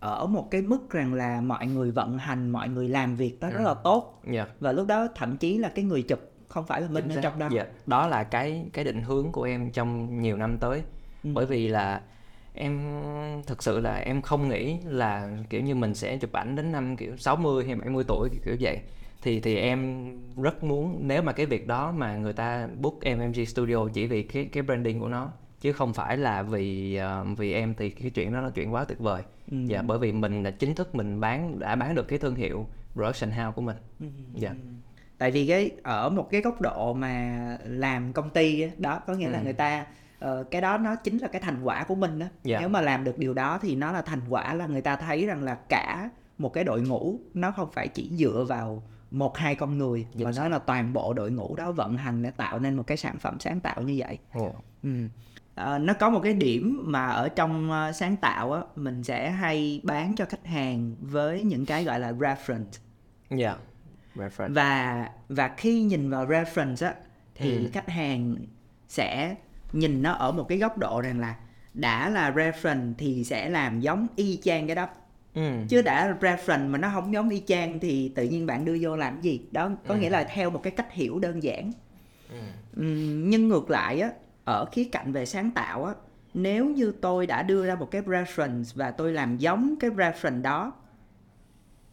ở một cái mức rằng là mọi người vận hành mọi người làm việc đó rất là ừ. tốt yeah. Dạ. và lúc đó thậm chí là cái người chụp không phải là mình ở trong đó yeah. Dạ. đó là cái cái định hướng của em trong nhiều năm tới ừ. bởi vì là em thực sự là em không nghĩ là kiểu như mình sẽ chụp ảnh đến năm kiểu 60 hay 70 tuổi kiểu, kiểu vậy thì thì em rất muốn nếu mà cái việc đó mà người ta book MMG Studio chỉ vì cái cái branding của nó chứ không phải là vì uh, vì em thì cái chuyện đó là chuyện quá tuyệt vời ừ. dạ bởi vì mình là chính thức mình bán đã bán được cái thương hiệu production house của mình ừ. dạ tại vì cái ở một cái góc độ mà làm công ty đó có nghĩa ừ. là người ta uh, cái đó nó chính là cái thành quả của mình đó. Dạ. nếu mà làm được điều đó thì nó là thành quả là người ta thấy rằng là cả một cái đội ngũ nó không phải chỉ dựa vào một hai con người Chính mà nó là toàn bộ đội ngũ đó vận hành để tạo nên một cái sản phẩm sáng tạo như vậy yeah. ừ. Uh, nó có một cái điểm mà ở trong uh, sáng tạo á mình sẽ hay bán cho khách hàng với những cái gọi là reference yeah. Dạ, reference. và và khi nhìn vào reference á thì ừ. khách hàng sẽ nhìn nó ở một cái góc độ rằng là đã là reference thì sẽ làm giống y chang cái đó ừ. chứ đã reference mà nó không giống y chang thì tự nhiên bạn đưa vô làm gì đó có ừ. nghĩa là theo một cái cách hiểu đơn giản ừ. Ừ, nhưng ngược lại á ở khía cạnh về sáng tạo á nếu như tôi đã đưa ra một cái reference và tôi làm giống cái reference đó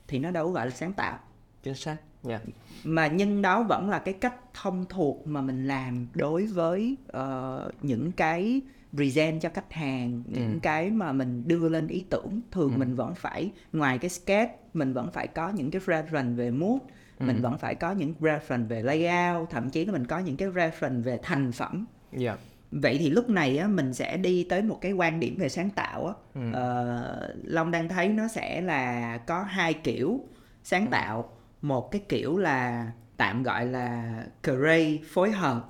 thì nó đâu gọi là sáng tạo chính xác yeah. Mà nhưng đó vẫn là cái cách thông thuộc mà mình làm đối với uh, những cái present cho khách hàng ừ. những cái mà mình đưa lên ý tưởng thường ừ. mình vẫn phải ngoài cái sketch mình vẫn phải có những cái reference về mood ừ. mình vẫn phải có những reference về layout thậm chí là mình có những cái reference về thành phẩm yeah. Dạ. vậy thì lúc này á mình sẽ đi tới một cái quan điểm về sáng tạo á ừ. uh, long đang thấy nó sẽ là có hai kiểu sáng ừ. tạo một cái kiểu là tạm gọi là curate phối hợp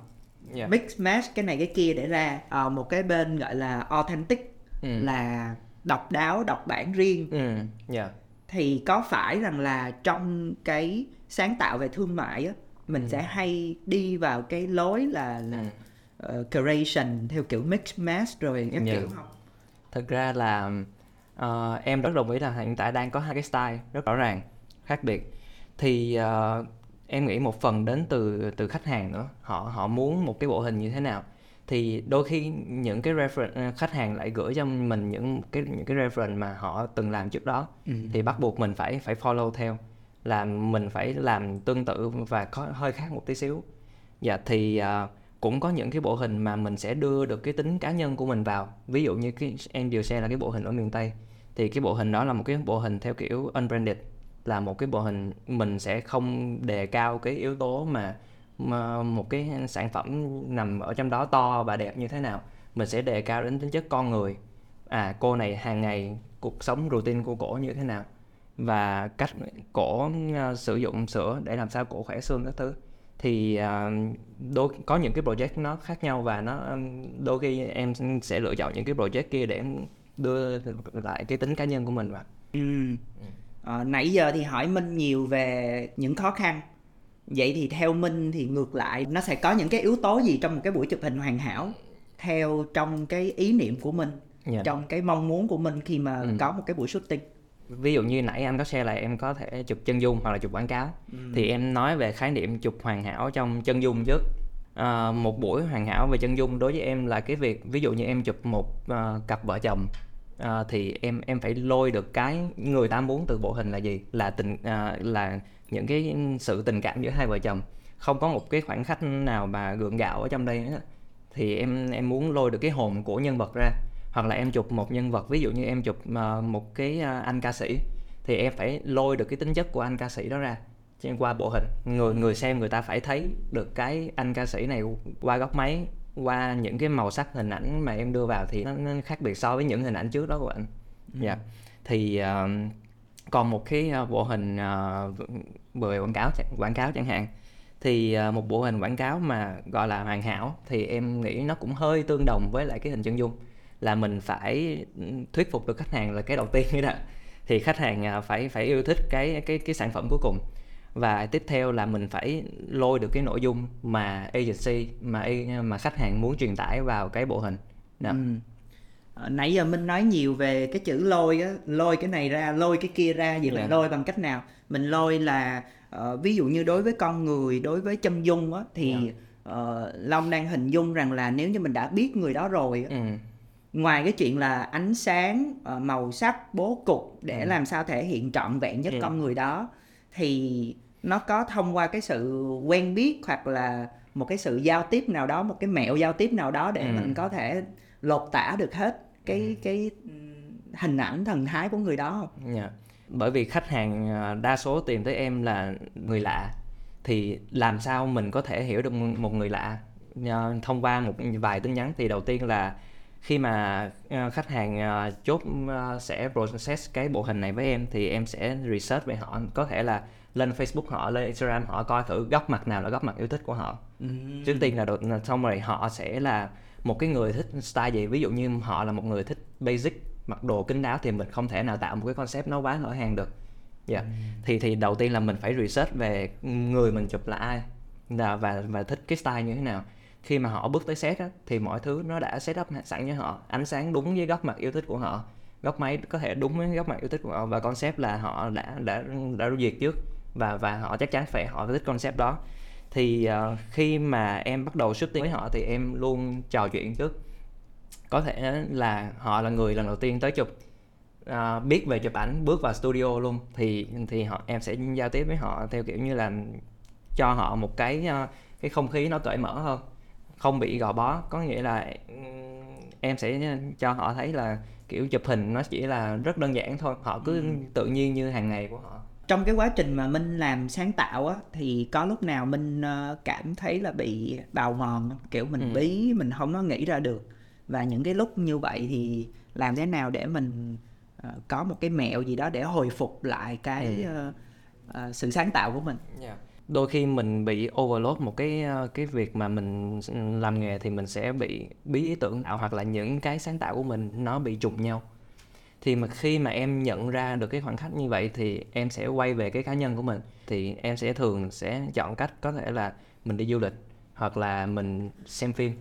yeah. mix match cái này cái kia để ra uh, một cái bên gọi là authentic ừ. là độc đáo độc bản riêng ừ. yeah. thì có phải rằng là trong cái sáng tạo về thương mại á mình ừ. sẽ hay đi vào cái lối là là ừ. Uh, curation theo kiểu mix match rồi các yeah. kiểu không thực ra là uh, em rất đồng ý là hiện tại đang có hai cái style rất rõ ràng khác biệt thì uh, em nghĩ một phần đến từ từ khách hàng nữa họ họ muốn một cái bộ hình như thế nào thì đôi khi những cái reference ờ, khách hàng lại gửi cho mình những cái những cái reference mà họ từng làm trước đó ừ. thì bắt buộc mình phải phải follow theo là mình phải làm tương tự và có hơi khác một tí xíu dạ thì uh, cũng có những cái bộ hình mà mình sẽ đưa được cái tính cá nhân của mình vào. Ví dụ như cái em vừa xe là cái bộ hình ở miền tây thì cái bộ hình đó là một cái bộ hình theo kiểu unbranded là một cái bộ hình mình sẽ không đề cao cái yếu tố mà, mà một cái sản phẩm nằm ở trong đó to và đẹp như thế nào. Mình sẽ đề cao đến tính chất con người. À cô này hàng ngày cuộc sống routine của cổ như thế nào? Và cách cổ uh, sử dụng sữa để làm sao cổ khỏe xương các thứ thì uh, đôi có những cái project nó khác nhau và nó đôi khi em sẽ lựa chọn những cái project kia để đưa lại cái tính cá nhân của mình vào ừ. ừ à, nãy giờ thì hỏi minh nhiều về những khó khăn vậy thì theo minh thì ngược lại nó sẽ có những cái yếu tố gì trong một cái buổi chụp hình hoàn hảo theo trong cái ý niệm của mình yeah. Dạ. trong cái mong muốn của mình khi mà ừ. có một cái buổi shooting ví dụ như nãy anh có share là em có thể chụp chân dung hoặc là chụp quảng cáo. Ừ. thì em nói về khái niệm chụp hoàn hảo trong chân dung trước. À, một buổi hoàn hảo về chân dung đối với em là cái việc ví dụ như em chụp một uh, cặp vợ chồng à, thì em em phải lôi được cái người ta muốn từ bộ hình là gì? Là tình à, là những cái sự tình cảm giữa hai vợ chồng. Không có một cái khoảnh khắc nào mà gượng gạo ở trong đây nữa thì em em muốn lôi được cái hồn của nhân vật ra hoặc là em chụp một nhân vật ví dụ như em chụp uh, một cái uh, anh ca sĩ thì em phải lôi được cái tính chất của anh ca sĩ đó ra trên qua bộ hình. Người người xem người ta phải thấy được cái anh ca sĩ này qua góc máy qua những cái màu sắc hình ảnh mà em đưa vào thì nó, nó khác biệt so với những hình ảnh trước đó của anh. Ừ. dạ. Thì uh, còn một cái uh, bộ hình uh, về quảng cáo quảng cáo chẳng hạn thì uh, một bộ hình quảng cáo mà gọi là hoàn hảo thì em nghĩ nó cũng hơi tương đồng với lại cái hình chân dung là mình phải thuyết phục được khách hàng là cái đầu tiên như đó thì khách hàng phải phải yêu thích cái cái cái sản phẩm cuối cùng và tiếp theo là mình phải lôi được cái nội dung mà agency mà mà khách hàng muốn truyền tải vào cái bộ hình đó. Ừ. À, nãy giờ mình nói nhiều về cái chữ lôi á lôi cái này ra lôi cái kia ra vậy yeah. là dạ. lôi bằng cách nào mình lôi là uh, ví dụ như đối với con người đối với chân dung á thì yeah. Dạ. uh, long đang hình dung rằng là nếu như mình đã biết người đó rồi á, ừ. Ngoài cái chuyện là ánh sáng uh, màu sắc bố cục để ừ. làm sao thể hiện trọn vẹn nhất ừ. con người đó thì nó có thông qua cái sự quen biết hoặc là một cái sự giao tiếp nào đó một cái mẹo giao tiếp nào đó để ừ. mình có thể lột tả được hết cái ừ. cái hình ảnh thần thái của người đó không? Yeah. Dạ. Bởi vì khách hàng à, đa số tìm tới em là người lạ thì làm sao mình có thể hiểu được một người lạ thông qua một vài tin nhắn thì đầu tiên là khi mà uh, khách hàng uh, chốt uh, sẽ process cái bộ hình này với em thì em sẽ research về họ có thể là lên Facebook họ lên Instagram họ coi thử góc mặt nào là góc mặt yêu thích của họ ừ. trước tiên là đầu, xong rồi họ sẽ là một cái người thích style gì ví dụ như họ là một người thích basic mặc đồ kín đáo thì mình không thể nào tạo một cái concept nó quá hở hàng được yeah. ừ. thì thì đầu tiên là mình phải research về người mình chụp là ai và, và thích cái style như thế nào khi mà họ bước tới set á, thì mọi thứ nó đã set up sẵn cho họ ánh sáng đúng với góc mặt yêu thích của họ góc máy có thể đúng với góc mặt yêu thích của họ và concept là họ đã đã đã duyệt trước và và họ chắc chắn phải họ thích concept đó. Thì uh, khi mà em bắt đầu shooting với họ thì em luôn trò chuyện trước. Có thể là họ là người lần đầu tiên tới chụp. Uh, biết về chụp ảnh bước vào studio luôn thì thì họ em sẽ giao tiếp với họ theo kiểu như là cho họ một cái uh, cái không khí nó cởi mở hơn không bị gò bó. Có nghĩa là em sẽ cho họ thấy là kiểu chụp hình nó chỉ là rất đơn giản thôi. Họ cứ ừ. tự nhiên như hàng ngày của họ. Trong cái quá trình mà minh làm sáng tạo á thì có lúc nào minh ờ, cảm thấy là bị bào mòn kiểu mình ừ. bí mình không có nghĩ ra được. Và những cái lúc như vậy thì làm thế nào để mình uh, có một cái mẹo gì đó để hồi phục lại cái ừ. uh, uh, sự sáng tạo của mình? Yeah dạ đôi khi mình bị overload một cái ờ, cái việc mà mình ừ, làm nghề thì mình sẽ bị bí ý tưởng tạo hoặc là những cái sáng tạo của mình nó bị trùng nhau. Thì mà khi mà em nhận ra được cái khoảng khắc như vậy thì em sẽ quay về cái cá nhân của mình. Thì em sẽ thường sẽ chọn cách có thể là mình đi du lịch hoặc là mình xem phim.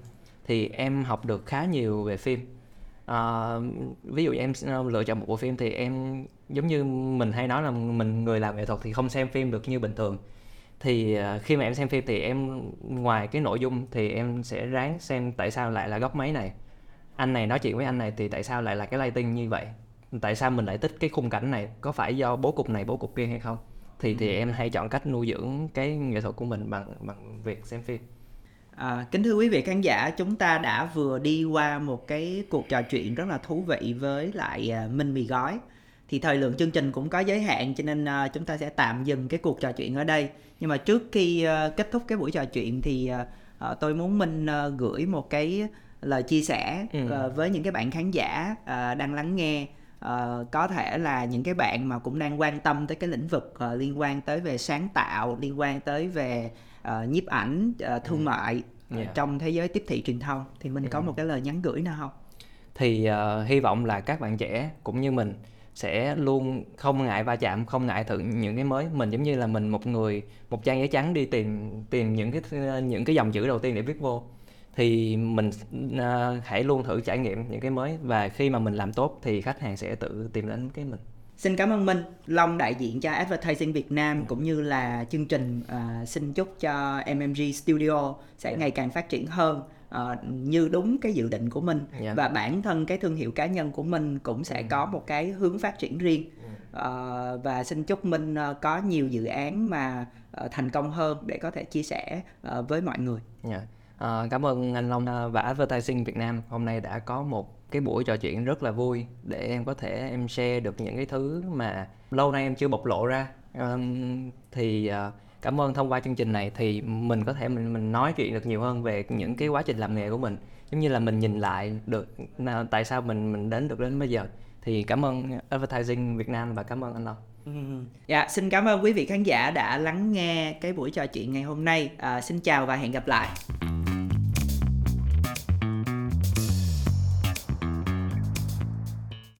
Thì em học được khá nhiều về phim. À, ví dụ em ờ, lựa chọn một bộ phim thì em giống như mình hay nói là mình người làm nghệ thuật thì không xem phim được như bình thường thì à, khi mà em xem phim thì em ngoài cái nội dung thì em sẽ ráng xem tại sao lại là góc máy này. Anh này nói chuyện với anh này thì tại sao lại là cái lighting như vậy? Tại sao mình lại thích cái khung cảnh này? Có phải do bố cục này bố cục kia hay không? Thì thì em hay chọn cách nuôi dưỡng cái nghệ thuật của mình bằng bằng việc xem phim. À, kính thưa quý vị khán giả, chúng ta đã vừa đi qua một cái cuộc trò chuyện rất là thú vị với lại uh, Minh Mì Gói thì thời lượng chương trình cũng có giới hạn cho nên uh, chúng ta sẽ tạm dừng cái cuộc trò chuyện ở đây nhưng mà trước khi uh, kết thúc cái buổi trò chuyện thì uh, uh, tôi muốn minh uh, gửi một cái lời chia sẻ ừ. uh, với những cái bạn khán giả uh, đang lắng nghe uh, có thể là những cái bạn mà cũng đang quan tâm tới cái lĩnh vực uh, liên quan tới về sáng tạo liên quan tới về uh, nhiếp ảnh uh, thương ừ. mại yeah. trong thế giới tiếp thị truyền thông thì mình yeah. có một cái lời nhắn gửi nào không thì uh, hy vọng là các bạn trẻ cũng như mình sẽ luôn không ngại va chạm không ngại thử những cái mới mình giống như là mình một người một trang giấy trắng đi tìm tìm những cái những cái dòng chữ đầu tiên để viết vô thì mình uh, hãy luôn thử trải nghiệm những cái mới và khi mà mình làm tốt thì khách hàng sẽ tự tìm đến cái mình Xin cảm ơn Minh, Long đại diện cho Advertising Việt Nam ừ. cũng như là chương trình uh, xin chúc cho MMG Studio sẽ yeah. ngày càng phát triển hơn uh, như đúng cái dự định của mình yeah. Dạ. và bản thân cái thương hiệu cá nhân của mình cũng sẽ ừ. có một cái hướng phát triển riêng uh, và xin chúc minh uh, có nhiều dự án mà uh, thành công hơn để có thể chia sẻ uh, với mọi người. Yeah. Dạ. Uh, cảm ơn anh Long và Advertising Việt Nam hôm nay đã có một cái buổi trò chuyện rất là vui để em có thể em share được những cái thứ mà lâu nay em chưa bộc lộ ra um, thì uh, cảm ơn thông qua chương trình này thì mình có thể mình mình nói chuyện được nhiều hơn về những cái quá trình làm nghề của mình giống như là mình nhìn lại được à, tại sao mình mình đến được đến bây giờ thì cảm ơn advertising Việt Nam và cảm ơn anh Long. Ừ. Dạ, xin cảm ơn quý vị khán giả đã lắng nghe cái buổi trò chuyện ngày hôm nay. À, xin chào và hẹn gặp lại.